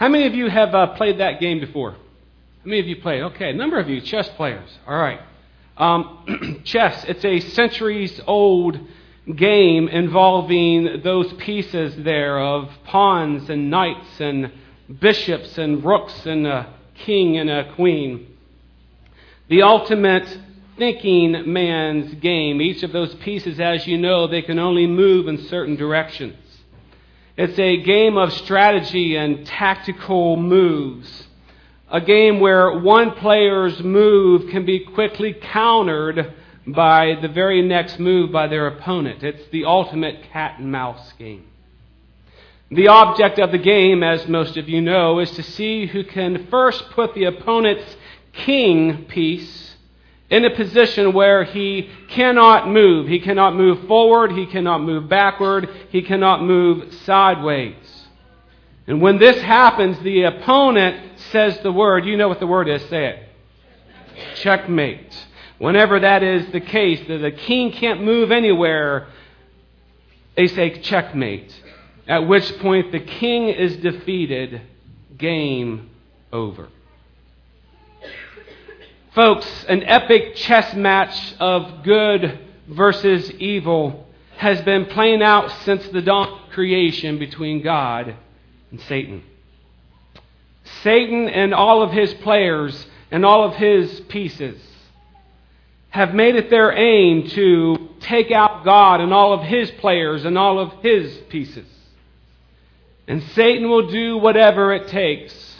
How many of you have uh, played that game before? How many of you played? Okay, a number of you, chess players. All right. Um, chess, it's a centuries old game involving those pieces there of pawns and knights and bishops and rooks and a king and a queen. The ultimate thinking man's game. Each of those pieces, as you know, they can only move in certain directions. It's a game of strategy and tactical moves. A game where one player's move can be quickly countered by the very next move by their opponent. It's the ultimate cat and mouse game. The object of the game, as most of you know, is to see who can first put the opponent's king piece in a position where he cannot move. He cannot move forward, he cannot move backward, he cannot move sideways. And when this happens, the opponent says the word. You know what the word is, say it. Checkmate. Whenever that is the case, that the king can't move anywhere, they say checkmate. At which point the king is defeated, game over. Folks, an epic chess match of good versus evil has been playing out since the dawn of creation between God and Satan. Satan and all of his players and all of his pieces have made it their aim to take out God and all of his players and all of his pieces. And Satan will do whatever it takes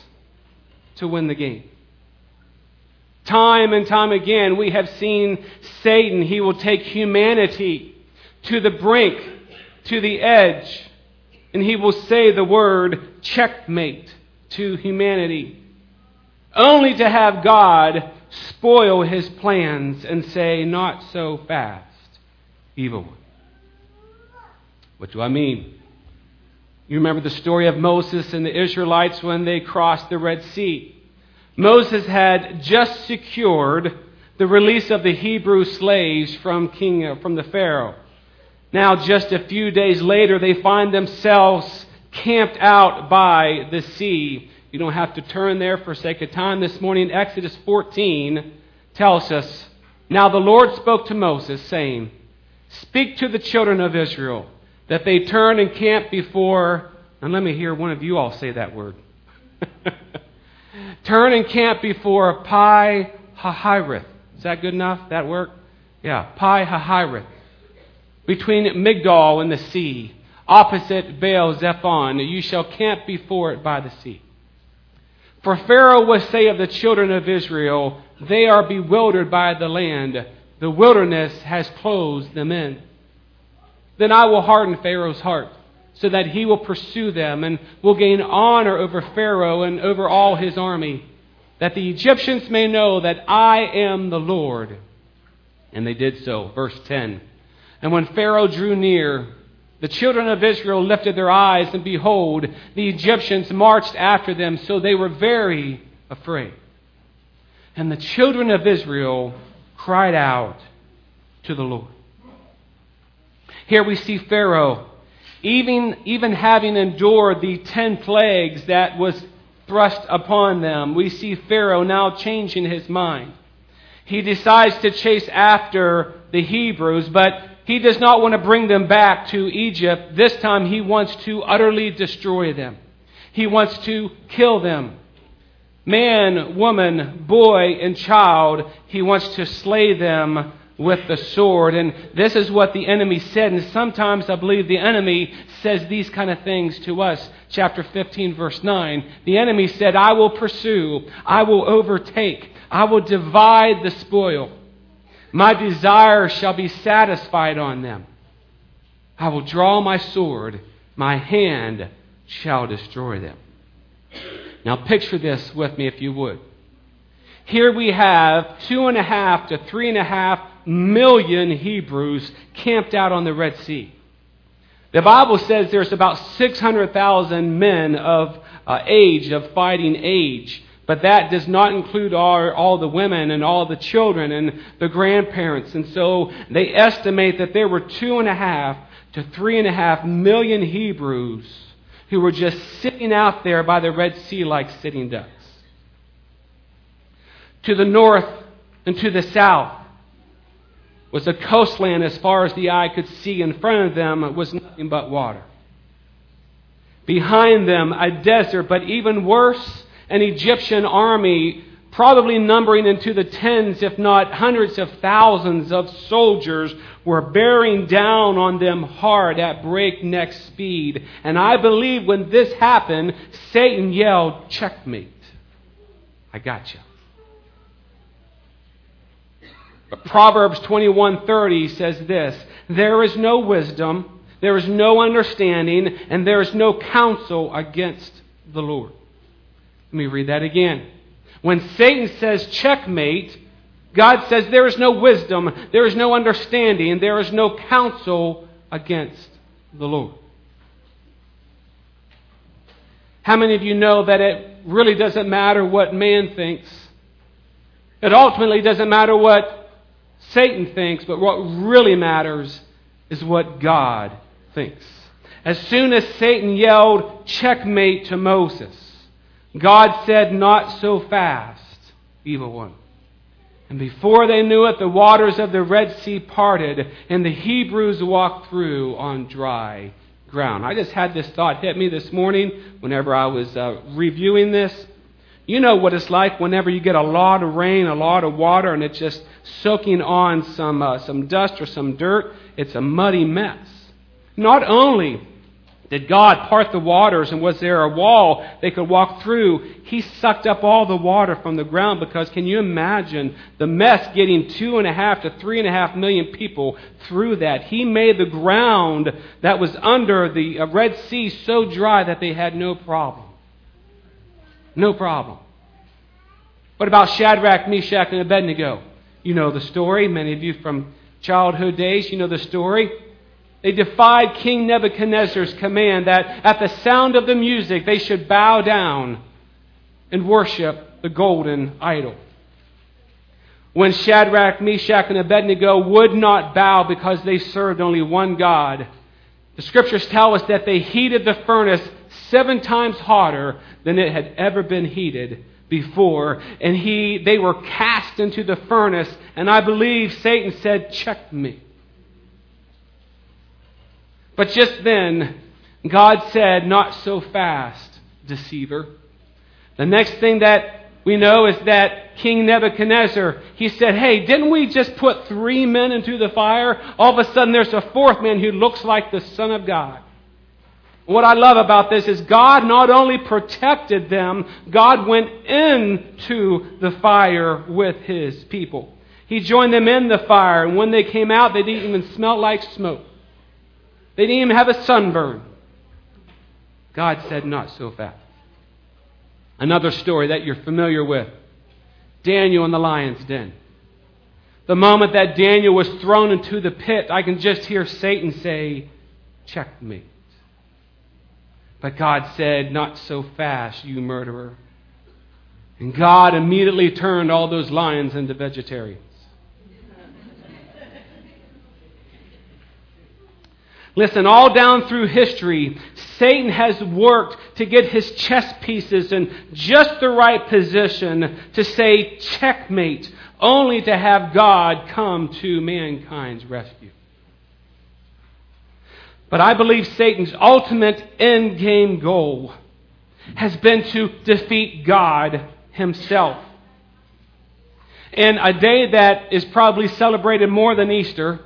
to win the game. Time and time again, we have seen Satan. He will take humanity to the brink, to the edge, and he will say the word checkmate to humanity, only to have God spoil his plans and say, Not so fast, evil one. What do I mean? You remember the story of Moses and the Israelites when they crossed the Red Sea. Moses had just secured the release of the Hebrew slaves from King uh, from the Pharaoh. Now, just a few days later, they find themselves camped out by the sea you don't have to turn there for sake of time this morning. Exodus 14 tells us Now the Lord spoke to Moses, saying, Speak to the children of Israel that they turn and camp before, and let me hear one of you all say that word. turn and camp before Pi Hahiroth. Is that good enough? That work? Yeah, Pi Hahiroth. Between Migdol and the sea, opposite Baal Zephon, you shall camp before it by the sea. For Pharaoh will say of the children of Israel, They are bewildered by the land. The wilderness has closed them in. Then I will harden Pharaoh's heart, so that he will pursue them and will gain honor over Pharaoh and over all his army, that the Egyptians may know that I am the Lord. And they did so. Verse 10. And when Pharaoh drew near, the children of Israel lifted their eyes, and behold, the Egyptians marched after them, so they were very afraid. And the children of Israel cried out to the Lord. Here we see Pharaoh, even, even having endured the ten plagues that was thrust upon them, we see Pharaoh now changing his mind. He decides to chase after the Hebrews, but he does not want to bring them back to Egypt. This time he wants to utterly destroy them. He wants to kill them. Man, woman, boy, and child, he wants to slay them with the sword. And this is what the enemy said. And sometimes I believe the enemy says these kind of things to us. Chapter 15, verse 9. The enemy said, I will pursue, I will overtake, I will divide the spoil. My desire shall be satisfied on them. I will draw my sword, my hand shall destroy them. Now, picture this with me if you would. Here we have two and a half to three and a half million Hebrews camped out on the Red Sea. The Bible says there's about 600,000 men of uh, age, of fighting age. But that does not include all, all the women and all the children and the grandparents. And so they estimate that there were two and a half to three and a half million Hebrews who were just sitting out there by the Red Sea like sitting ducks. To the north and to the south was a coastland as far as the eye could see. In front of them was nothing but water. Behind them, a desert, but even worse, an Egyptian army, probably numbering into the tens, if not hundreds of thousands of soldiers, were bearing down on them hard at breakneck speed. And I believe when this happened, Satan yelled, Checkmate. I got you. But Proverbs 21:30 says this, there is no wisdom, there is no understanding, and there is no counsel against the Lord. Let me read that again. When Satan says checkmate, God says there is no wisdom, there is no understanding, there is no counsel against the Lord. How many of you know that it really doesn't matter what man thinks? It ultimately doesn't matter what Satan thinks, but what really matters is what God thinks. As soon as Satan yelled, checkmate to Moses, God said, Not so fast, evil one. And before they knew it, the waters of the Red Sea parted, and the Hebrews walked through on dry ground. I just had this thought hit me this morning whenever I was uh, reviewing this. You know what it's like whenever you get a lot of rain, a lot of water, and it just soaking on some, uh, some dust or some dirt. It's a muddy mess. Not only did God part the waters and was there a wall they could walk through, He sucked up all the water from the ground because can you imagine the mess getting two and a half to three and a half million people through that? He made the ground that was under the uh, Red Sea so dry that they had no problem. No problem. What about Shadrach, Meshach, and Abednego? You know the story. Many of you from childhood days, you know the story. They defied King Nebuchadnezzar's command that at the sound of the music they should bow down and worship the golden idol. When Shadrach, Meshach, and Abednego would not bow because they served only one God, the scriptures tell us that they heated the furnace seven times hotter than it had ever been heated before. And he, they were cast into the furnace, and I believe Satan said, Checkmate. But just then, God said, Not so fast, deceiver. The next thing that we know is that King Nebuchadnezzar, he said, Hey, didn't we just put three men into the fire? All of a sudden, there's a fourth man who looks like the Son of God. What I love about this is God not only protected them, God went into the fire with his people. He joined them in the fire, and when they came out, they didn't even smell like smoke. They didn't even have a sunburn. God said, Not so fast. Another story that you're familiar with Daniel in the lion's den. The moment that Daniel was thrown into the pit, I can just hear Satan say, Checkmate. But God said, Not so fast, you murderer. And God immediately turned all those lions into vegetarians. Listen, all down through history, Satan has worked to get his chess pieces in just the right position to say checkmate, only to have God come to mankind's rescue. But I believe Satan's ultimate end game goal has been to defeat God himself. In a day that is probably celebrated more than Easter,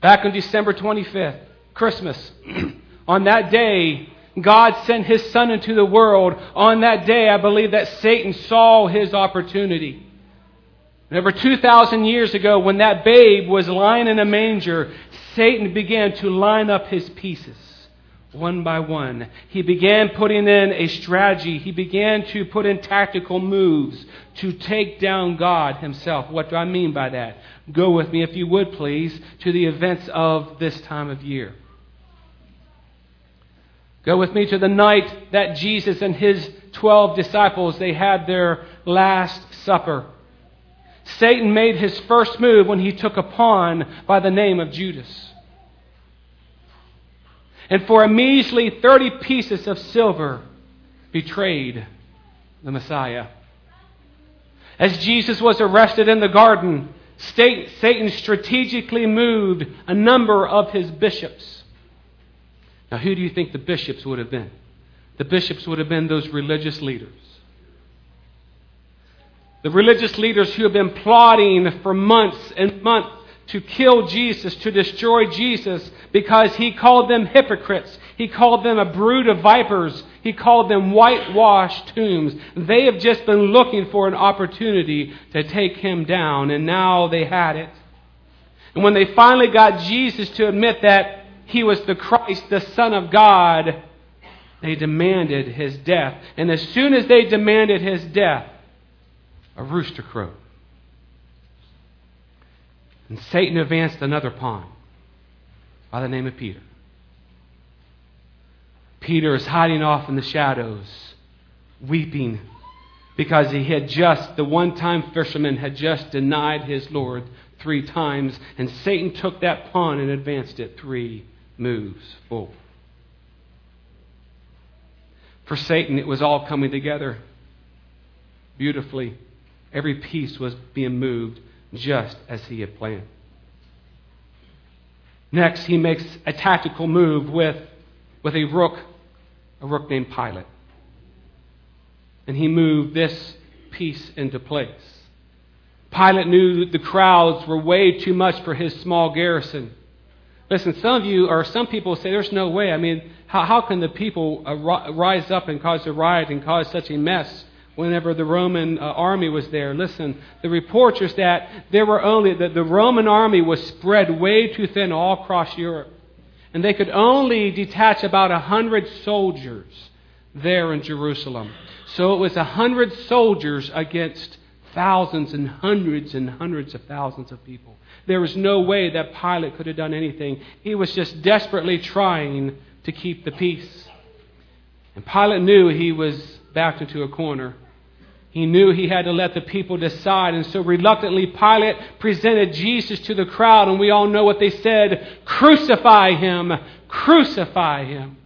back on December 25th, Christmas, on that day, God sent his Son into the world. On that day, I believe that Satan saw his opportunity. over 2,000 years ago, when that babe was lying in a manger, Satan began to line up his pieces one by one. He began putting in a strategy. He began to put in tactical moves to take down God himself. What do I mean by that? Go with me, if you would please, to the events of this time of year. Go with me to the night that Jesus and his 12 disciples they had their last supper. Satan made his first move when he took a pawn by the name of Judas. and for a measly 30 pieces of silver betrayed the Messiah. As Jesus was arrested in the garden, Satan strategically moved a number of his bishops. Now, who do you think the bishops would have been? The bishops would have been those religious leaders. The religious leaders who have been plotting for months and months to kill Jesus, to destroy Jesus, because he called them hypocrites. He called them a brood of vipers. He called them whitewashed tombs. They have just been looking for an opportunity to take him down, and now they had it. And when they finally got Jesus to admit that he was the Christ, the Son of God, they demanded his death. And as soon as they demanded his death, a rooster crowed. And Satan advanced another pawn by the name of Peter. Peter is hiding off in the shadows, weeping because he had just, the one time fisherman had just denied his Lord three times, and Satan took that pawn and advanced it three moves forward. For Satan, it was all coming together beautifully. Every piece was being moved just as he had planned. Next, he makes a tactical move with, with a rook, a rook named Pilate. And he moved this piece into place. Pilate knew the crowds were way too much for his small garrison. Listen, some of you, or some people say, there's no way. I mean, how, how can the people rise up and cause a riot and cause such a mess whenever the Roman uh, army was there. Listen, the reports is that there were only that the Roman army was spread way too thin all across Europe, and they could only detach about a hundred soldiers there in Jerusalem. So it was a hundred soldiers against thousands and hundreds and hundreds of thousands of people. There was no way that Pilate could have done anything. He was just desperately trying to keep the peace. And Pilate knew he was backed into a corner. He knew he had to let the people decide, and so reluctantly Pilate presented Jesus to the crowd, and we all know what they said Crucify him! Crucify him!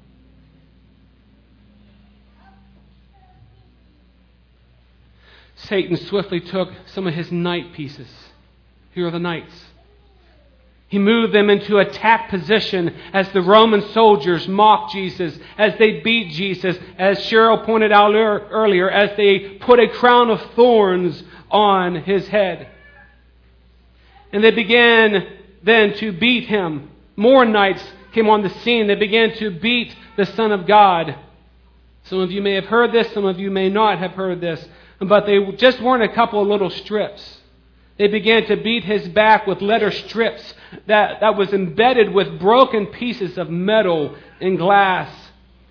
Satan swiftly took some of his knight pieces. Here are the knights. He moved them into attack position as the Roman soldiers mocked Jesus, as they beat Jesus, as Cheryl pointed out earlier, as they put a crown of thorns on his head. And they began then to beat him. More knights came on the scene. They began to beat the Son of God. Some of you may have heard this, some of you may not have heard this, but they just weren't a couple of little strips. They began to beat his back with leather strips that, that was embedded with broken pieces of metal and glass.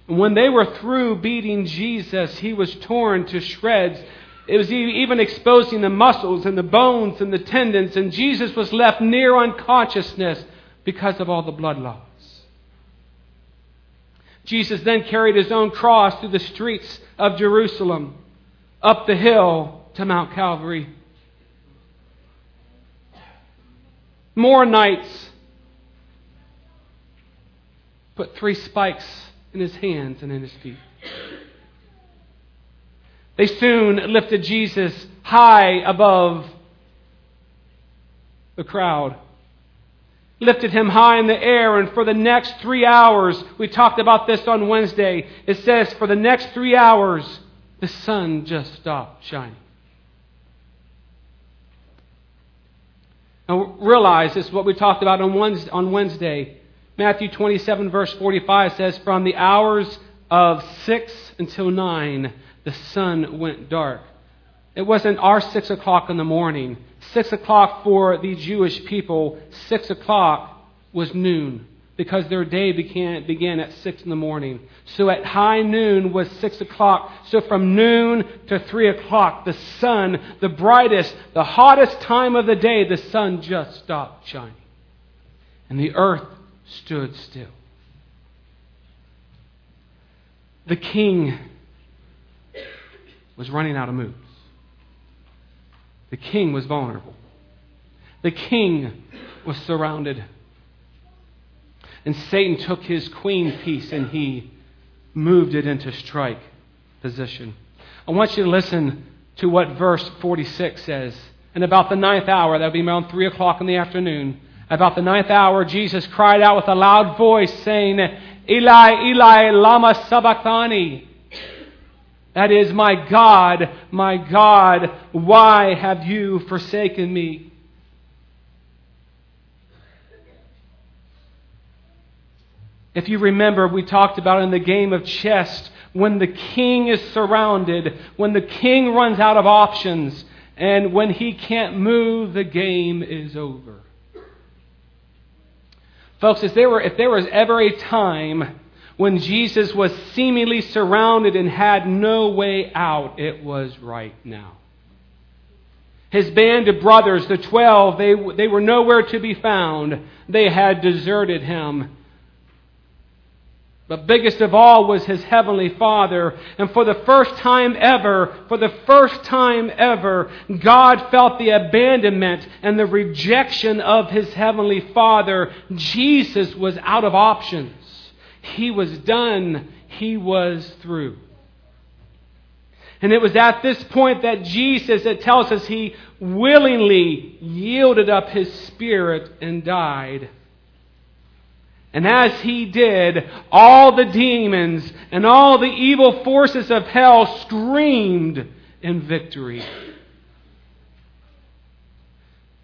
When they were through beating Jesus, he was torn to shreds. It was even exposing the muscles and the bones and the tendons, and Jesus was left near unconsciousness because of all the blood loss. Jesus then carried his own cross through the streets of Jerusalem, up the hill to Mount Calvary. More knights put three spikes in his hands and in his feet. They soon lifted Jesus high above the crowd. Lifted him high in the air, and for the next three hours, we talked about this on Wednesday. It says, for the next three hours, the sun just stopped shining. Now realize this is what we talked about on Wednesday. Matthew 27, verse 45 says, From the hours of 6 until 9, the sun went dark. It wasn't our 6 o'clock in the morning. 6 o'clock for the Jewish people, 6 o'clock was noon because their day began, began at 6 in the morning. So at high noon was 6 o'clock. So from noon to 3 o'clock, the sun, the brightest, the hottest time of the day, the sun just stopped shining. And the earth stood still. The king was running out of moves. The king was vulnerable. The king was surrounded. And Satan took his queen piece and he moved it into strike position. I want you to listen to what verse 46 says. And about the ninth hour, that would be around 3 o'clock in the afternoon, about the ninth hour, Jesus cried out with a loud voice, saying, Eli, Eli, lama sabachthani. That is, my God, my God, why have you forsaken me? If you remember, we talked about in the game of chess, when the king is surrounded, when the king runs out of options, and when he can't move, the game is over. Folks, if there, were, if there was ever a time when Jesus was seemingly surrounded and had no way out, it was right now. His band of brothers, the twelve, they, they were nowhere to be found. They had deserted him. But biggest of all was his heavenly Father. And for the first time ever, for the first time ever, God felt the abandonment and the rejection of his heavenly Father. Jesus was out of options. He was done. He was through. And it was at this point that Jesus, it tells us, he willingly yielded up his spirit and died. And as he did, all the demons and all the evil forces of hell screamed in victory.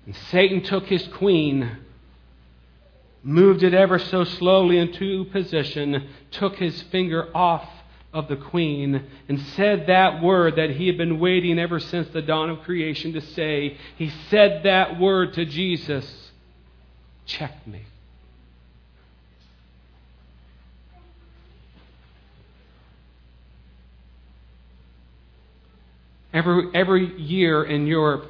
And Satan took his queen, moved it ever so slowly into position, took his finger off of the queen, and said that word that he had been waiting ever since the dawn of creation to say. He said that word to Jesus checkmate. Every, every year in Europe,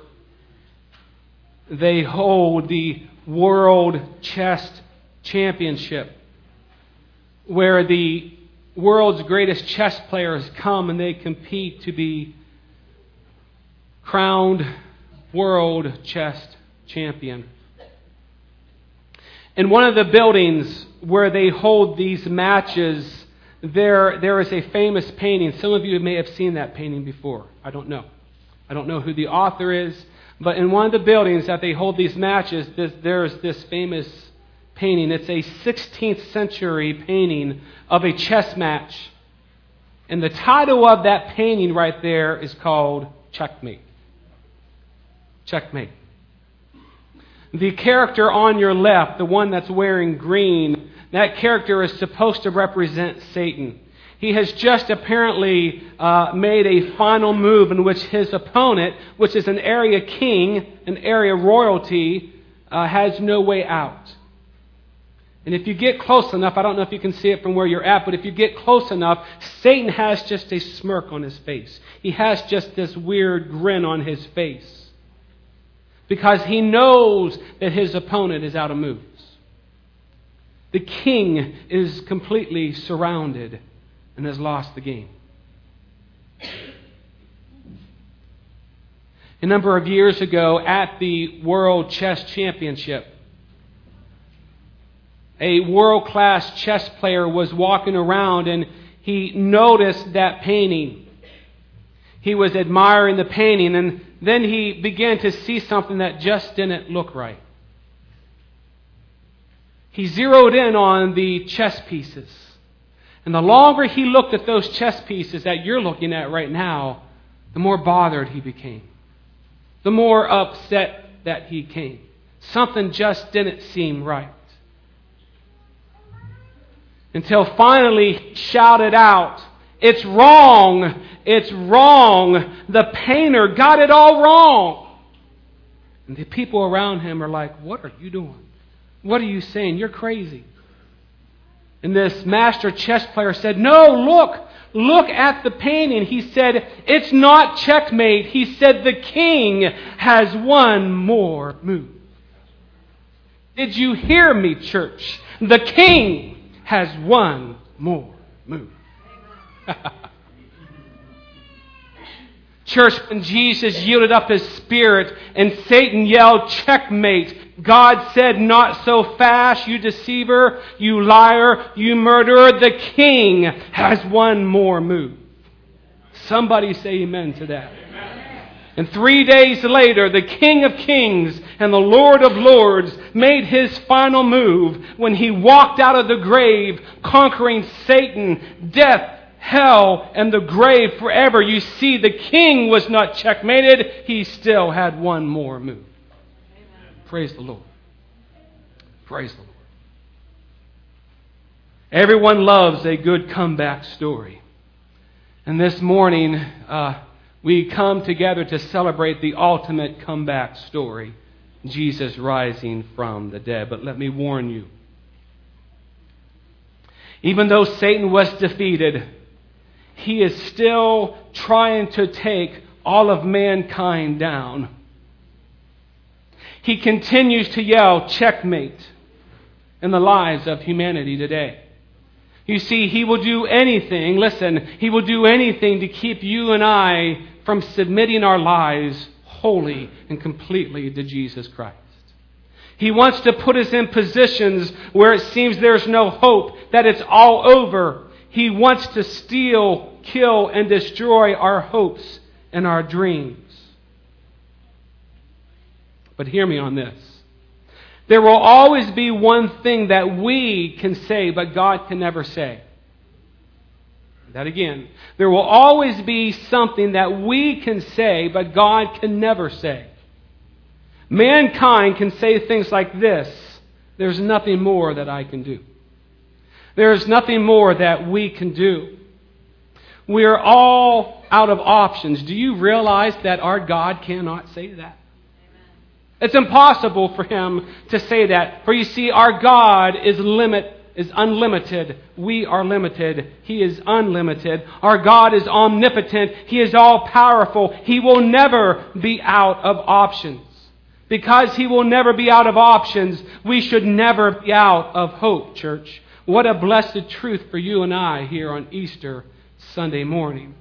they hold the World Chess Championship, where the world's greatest chess players come and they compete to be crowned world chess champion. In one of the buildings where they hold these matches, there, there is a famous painting. Some of you may have seen that painting before. I don't know. I don't know who the author is. But in one of the buildings that they hold these matches, this, there's this famous painting. It's a 16th century painting of a chess match. And the title of that painting right there is called Checkmate. Checkmate. The character on your left, the one that's wearing green, that character is supposed to represent Satan. He has just apparently uh, made a final move in which his opponent, which is an area king, an area royalty, uh, has no way out. And if you get close enough, I don't know if you can see it from where you're at, but if you get close enough, Satan has just a smirk on his face. He has just this weird grin on his face. Because he knows that his opponent is out of moves. The king is completely surrounded and has lost the game. A number of years ago at the World Chess Championship, a world class chess player was walking around and he noticed that painting. He was admiring the painting and then he began to see something that just didn't look right he zeroed in on the chess pieces. And the longer he looked at those chess pieces that you're looking at right now, the more bothered he became. The more upset that he came. Something just didn't seem right. Until finally he shouted out, It's wrong! It's wrong! The painter got it all wrong! And the people around him are like, What are you doing? What are you saying? You're crazy. And this master chess player said, No, look, look at the painting. He said, It's not checkmate. He said, The king has one more move. Did you hear me, church? The king has one more move. church, when Jesus yielded up his spirit and Satan yelled, Checkmate, God said, Not so fast, you deceiver, you liar, you murderer. The king has one more move. Somebody say amen to that. And three days later, the King of Kings and the Lord of Lords made his final move when he walked out of the grave, conquering Satan, death, hell, and the grave forever. You see, the king was not checkmated, he still had one more move. Praise the Lord. Praise the Lord. Everyone loves a good comeback story. And this morning, uh, we come together to celebrate the ultimate comeback story Jesus rising from the dead. But let me warn you even though Satan was defeated, he is still trying to take all of mankind down. He continues to yell, checkmate, in the lives of humanity today. You see, he will do anything, listen, he will do anything to keep you and I from submitting our lives wholly and completely to Jesus Christ. He wants to put us in positions where it seems there's no hope, that it's all over. He wants to steal, kill, and destroy our hopes and our dreams. But hear me on this. There will always be one thing that we can say, but God can never say. That again. There will always be something that we can say, but God can never say. Mankind can say things like this There's nothing more that I can do. There is nothing more that we can do. We are all out of options. Do you realize that our God cannot say that? It's impossible for him to say that. For you see, our God is limit is unlimited. We are limited. He is unlimited. Our God is omnipotent. He is all powerful. He will never be out of options. Because He will never be out of options, we should never be out of hope, church. What a blessed truth for you and I here on Easter Sunday morning.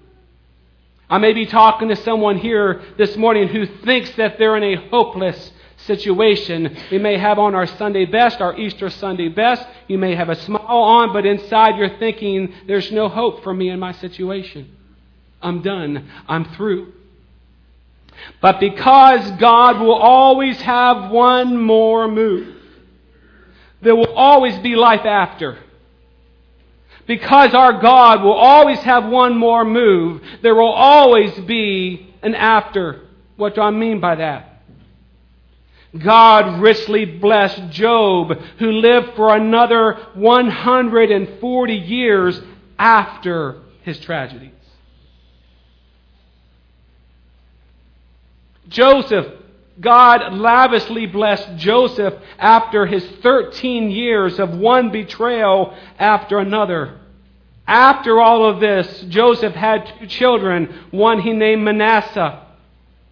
I may be talking to someone here this morning who thinks that they're in a hopeless situation. We may have on our Sunday best, our Easter Sunday best. You may have a smile on, but inside you're thinking, there's no hope for me in my situation. I'm done. I'm through. But because God will always have one more move, there will always be life after. Because our God will always have one more move, there will always be an after. What do I mean by that? God richly blessed Job, who lived for another 140 years after his tragedies. Joseph, God lavishly blessed Joseph after his 13 years of one betrayal after another. After all of this, Joseph had two children, one he named Manasseh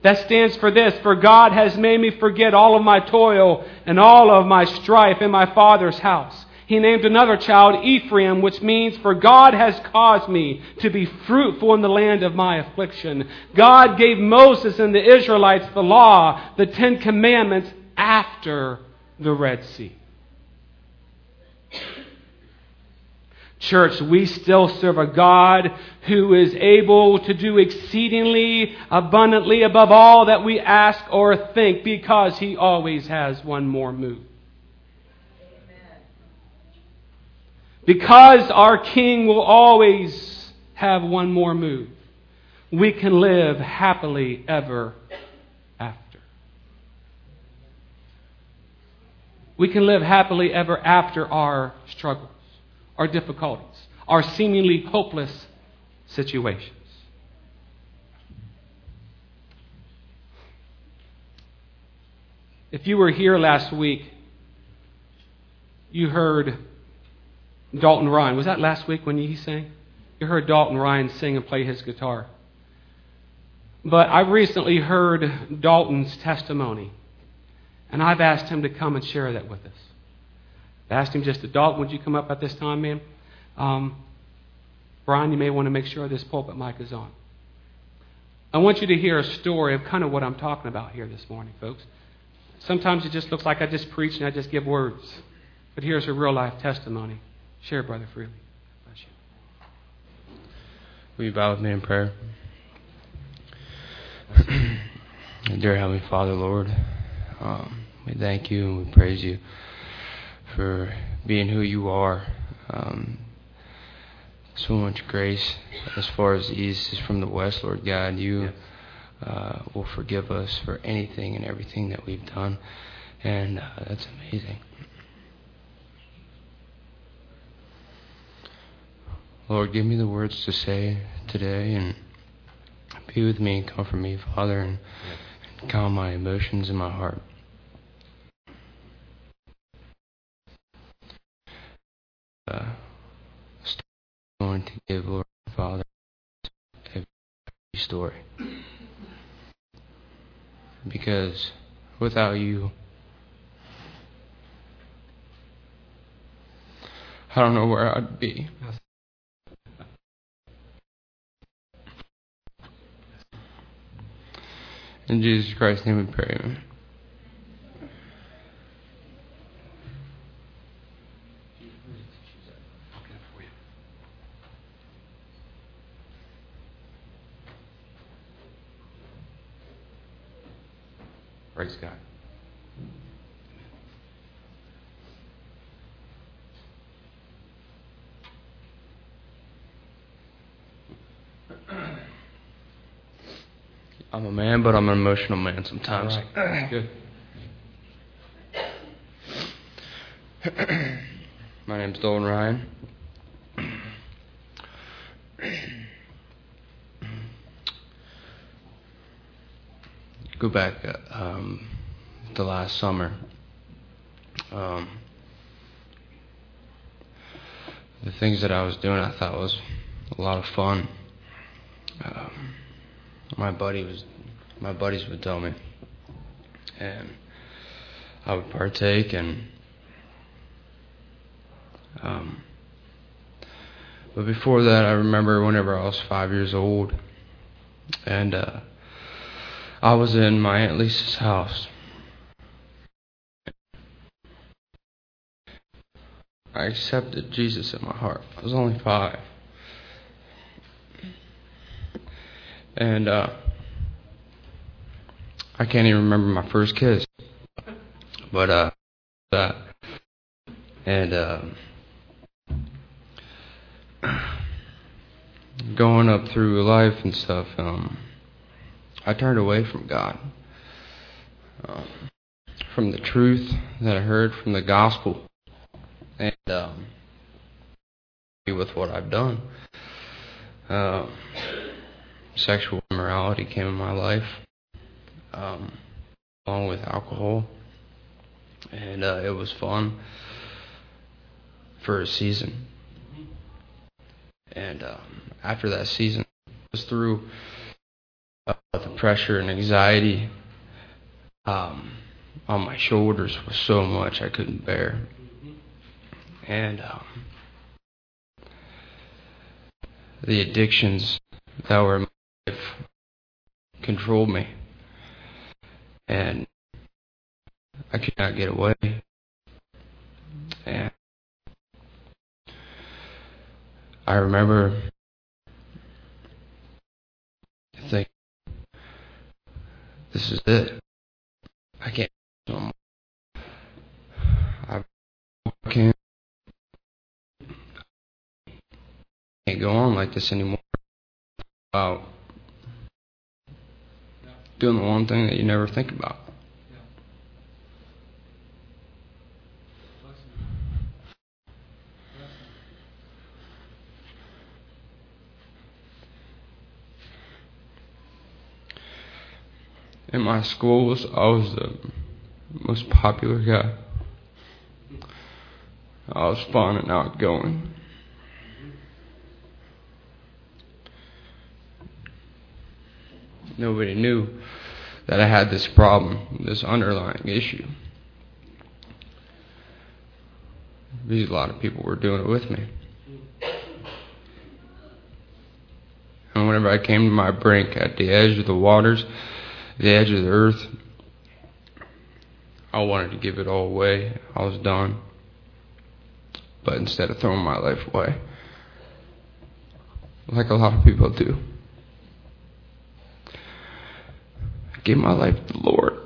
that stands for this For God has made me forget all of my toil and all of my strife in my father's house. He named another child Ephraim, which means, For God has caused me to be fruitful in the land of my affliction. God gave Moses and the Israelites the law, the Ten Commandments, after the Red Sea. Church, we still serve a God who is able to do exceedingly abundantly above all that we ask or think because he always has one more move. Because our King will always have one more move, we can live happily ever after. We can live happily ever after our struggles our difficulties, our seemingly hopeless situations. If you were here last week, you heard Dalton Ryan. Was that last week when he sang? You heard Dalton Ryan sing and play his guitar. But I recently heard Dalton's testimony, and I've asked him to come and share that with us. I asked him just, to, Dalton, would you come up at this time, man? Um, Brian, you may want to make sure this pulpit mic is on. I want you to hear a story of kind of what I'm talking about here this morning, folks. Sometimes it just looks like I just preach and I just give words. But here's a real life testimony. Share, Brother Freely. Bless you. Will you bow with me in prayer? Dear Heavenly Father, Lord, um, we thank you and we praise you for being who you are. Um, so much grace as far as the east is from the west, Lord God. You uh, will forgive us for anything and everything that we've done, and uh, that's amazing. Lord, give me the words to say today and be with me and comfort me, Father, and, calm my emotions in my heart. Uh, going to give, Lord, Father, a story. Because without you, I don't know where I'd be. In Jesus Christ's name we pray. Amen. Praise God. I'm a man, but I'm an emotional man sometimes. Right. Good. My name's Dalton Ryan. Go back uh, um, to last summer. Um, the things that I was doing, I thought was a lot of fun. Um, my buddy was, my buddies would tell me, and I would partake and. Um, but before that, I remember whenever I was five years old, and uh, I was in my Aunt Lisa's house. I accepted Jesus in my heart. I was only five. And uh, I can't even remember my first kiss. But, uh, that. And, um, going up through life and stuff, um, I turned away from God, um, from the truth that I heard from the gospel, and um, with what I've done. Um, sexual immorality came in my life, um, along with alcohol, and uh, it was fun for a season. And um, after that season, was through uh, the pressure and anxiety um, on my shoulders was so much I couldn't bear. And um, the addictions that were in my life controlled me. And I could not get away. And I remember thinking, this is it. I can't. I can't, I can't go on like this anymore. Doing the one thing that you never think about. in my schools, I was the most popular guy. I was fun and outgoing. Nobody knew that I had this problem, this underlying issue. Because a lot of people were doing it with me. And whenever I came to my brink at the edge of the waters, the edge of the earth, I wanted to give it all away. I was done. But instead of throwing my life away, like a lot of people do, I gave my life to the Lord.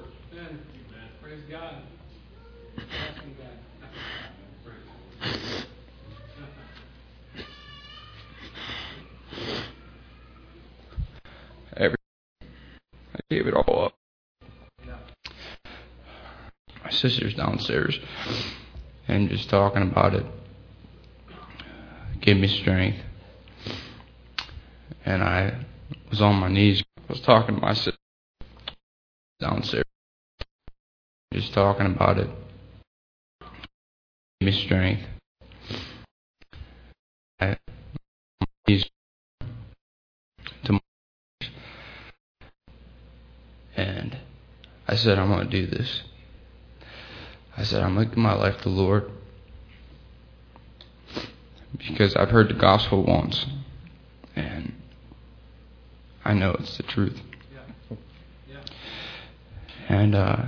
Every, I gave it all up. My sister's downstairs, and just talking about it gave me strength. And I was on my knees. I was talking to my sister downstairs, just talking about it Give me strength. I and I said, I'm going to do this. I said, I'm going to give my life to the Lord. Because I've heard the gospel once. And I know it's the truth. And uh,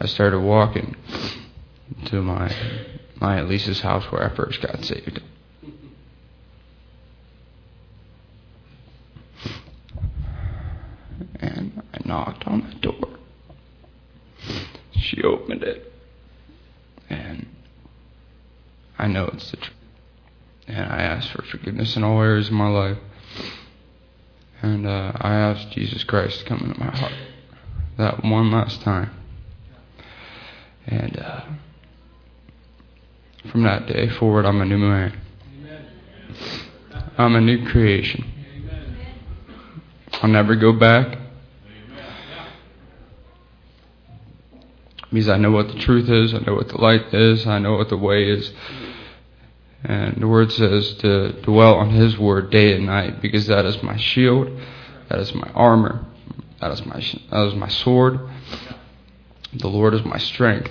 I started walking to my my Lisa's house where I first got saved. And I knocked on the door. She opened it. And I know it's the truth. And I asked for forgiveness in all areas of my life. And uh, I asked Jesus Christ to come into my heart that one last time. And uh, from that day forward, I'm a new man. I'm a new creation. I'll never go back. Because I know what the truth is, I know what the light is, I know what the way is. And the word says to dwell on his word day and night, because that is my shield, that is my armor, that is my that is my sword. The Lord is my strength.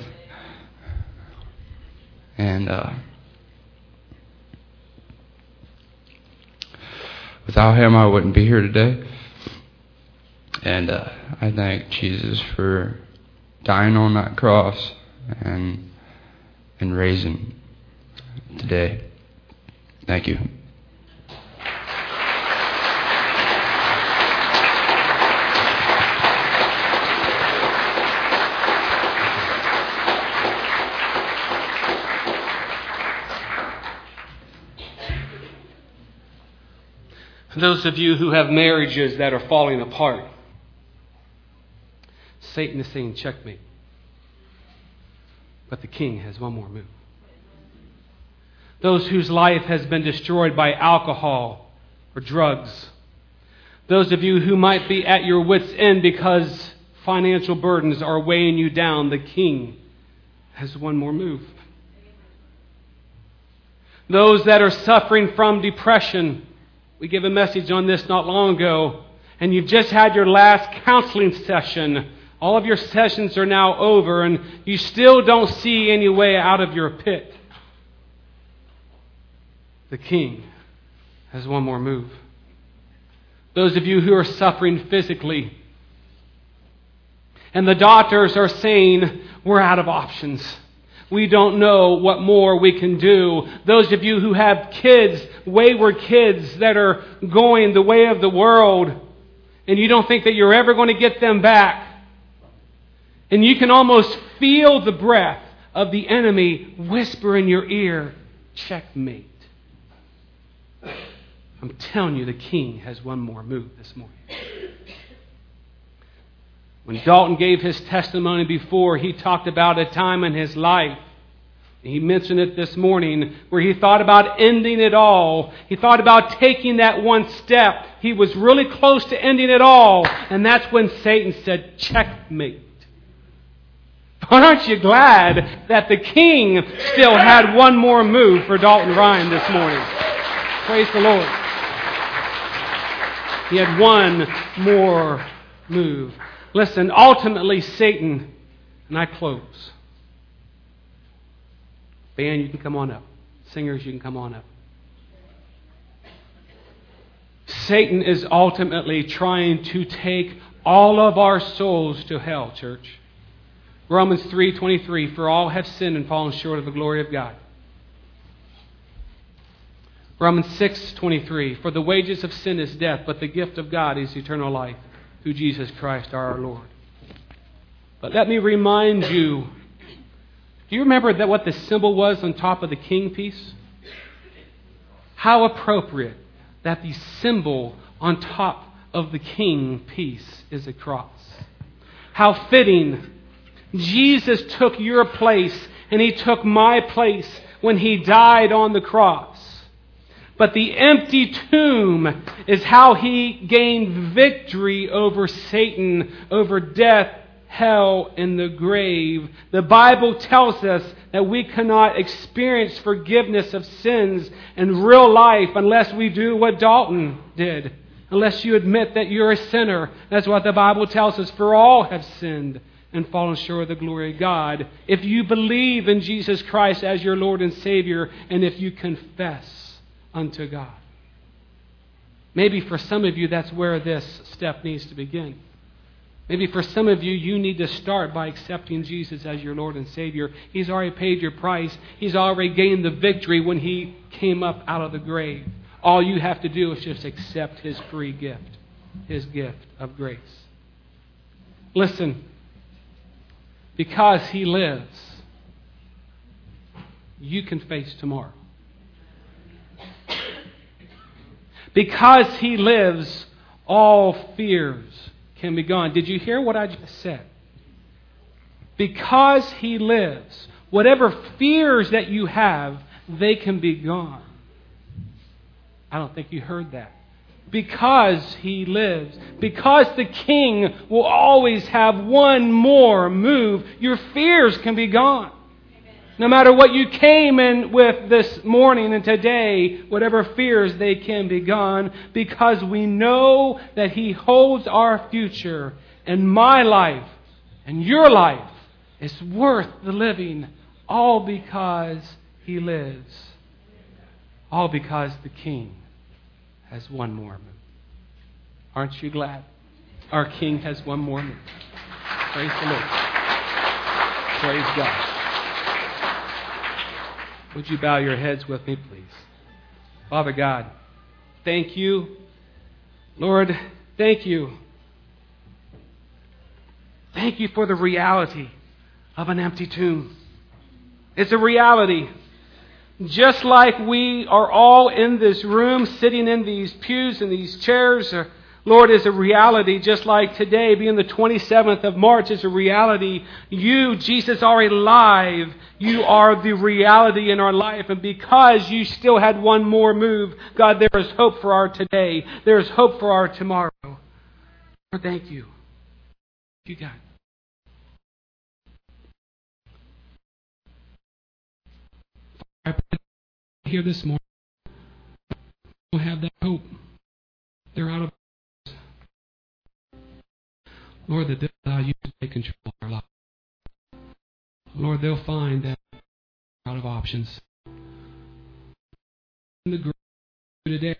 And uh, without him, I wouldn't be here today. And uh, I thank Jesus for dying on that cross and and raising today. Thank you. Those of you who have marriages that are falling apart, Satan is saying, checkmate. But the king has one more move. Those whose life has been destroyed by alcohol or drugs. Those of you who might be at your wits' end because financial burdens are weighing you down, the king has one more move. Those that are suffering from depression, we gave a message on this not long ago, and you've just had your last counseling session. All of your sessions are now over, and you still don't see any way out of your pit. The king has one more move. Those of you who are suffering physically, and the doctors are saying, we're out of options. We don't know what more we can do. Those of you who have kids, wayward kids that are going the way of the world, and you don't think that you're ever going to get them back, and you can almost feel the breath of the enemy whisper in your ear, checkmate. I'm telling you, the king has one more move this morning. When Dalton gave his testimony before, he talked about a time in his life. He mentioned it this morning where he thought about ending it all. He thought about taking that one step. He was really close to ending it all. And that's when Satan said, checkmate. But aren't you glad that the king still had one more move for Dalton Ryan this morning? Praise the Lord. He had one more move. Listen, ultimately, Satan, and I close. Band, you can come on up. Singers, you can come on up. Satan is ultimately trying to take all of our souls to hell, church. Romans 3:23 For all have sinned and fallen short of the glory of God. Romans 6:23 For the wages of sin is death, but the gift of God is eternal life through Jesus Christ our Lord. But let me remind you do you remember that what the symbol was on top of the king piece? How appropriate that the symbol on top of the king piece is a cross. How fitting. Jesus took your place and he took my place when he died on the cross. But the empty tomb is how he gained victory over Satan, over death, hell, and the grave. The Bible tells us that we cannot experience forgiveness of sins in real life unless we do what Dalton did unless you admit that you're a sinner. That's what the Bible tells us. For all have sinned and fallen short of the glory of God. If you believe in Jesus Christ as your Lord and Savior, and if you confess unto God. Maybe for some of you, that's where this step needs to begin. Maybe for some of you, you need to start by accepting Jesus as your Lord and Savior. He's already paid your price, He's already gained the victory when He came up out of the grave. All you have to do is just accept His free gift, His gift of grace. Listen, because He lives, you can face tomorrow. Because He lives, all fears can be gone. Did you hear what I just said? Because He lives, whatever fears that you have, they can be gone. I don't think you heard that. Because he lives, because the king will always have one more move, your fears can be gone. No matter what you came in with this morning and today, whatever fears, they can be gone because we know that He holds our future and my life and your life is worth the living all because He lives. All because the King has one more move. Aren't you glad? Our King has one more move. Praise the Lord. Praise God. Would you bow your heads with me, please? Father God, thank you. Lord, thank you. Thank you for the reality of an empty tomb. It's a reality. Just like we are all in this room, sitting in these pews and these chairs, uh, Lord, is a reality, just like today, being the 27th of March, is a reality. You, Jesus, are alive. You are the reality in our life. And because you still had one more move, God, there is hope for our today. There is hope for our tomorrow. Lord, thank you. You, God. I pray here this morning don't have that hope. They're out of Lord, that they'll allow you to take control of. Lord, they'll find that out of options. In the grave today,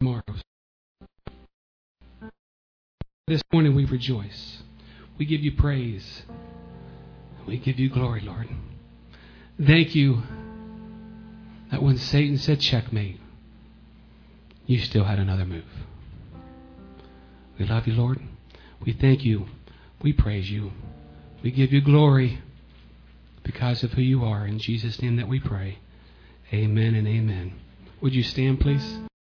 tomorrows. This morning we rejoice. We give you praise. We give you glory, Lord. Thank you that when Satan said checkmate, you still had another move. We love you, Lord. We thank you. We praise you. We give you glory because of who you are. In Jesus' name that we pray. Amen and amen. Would you stand, please?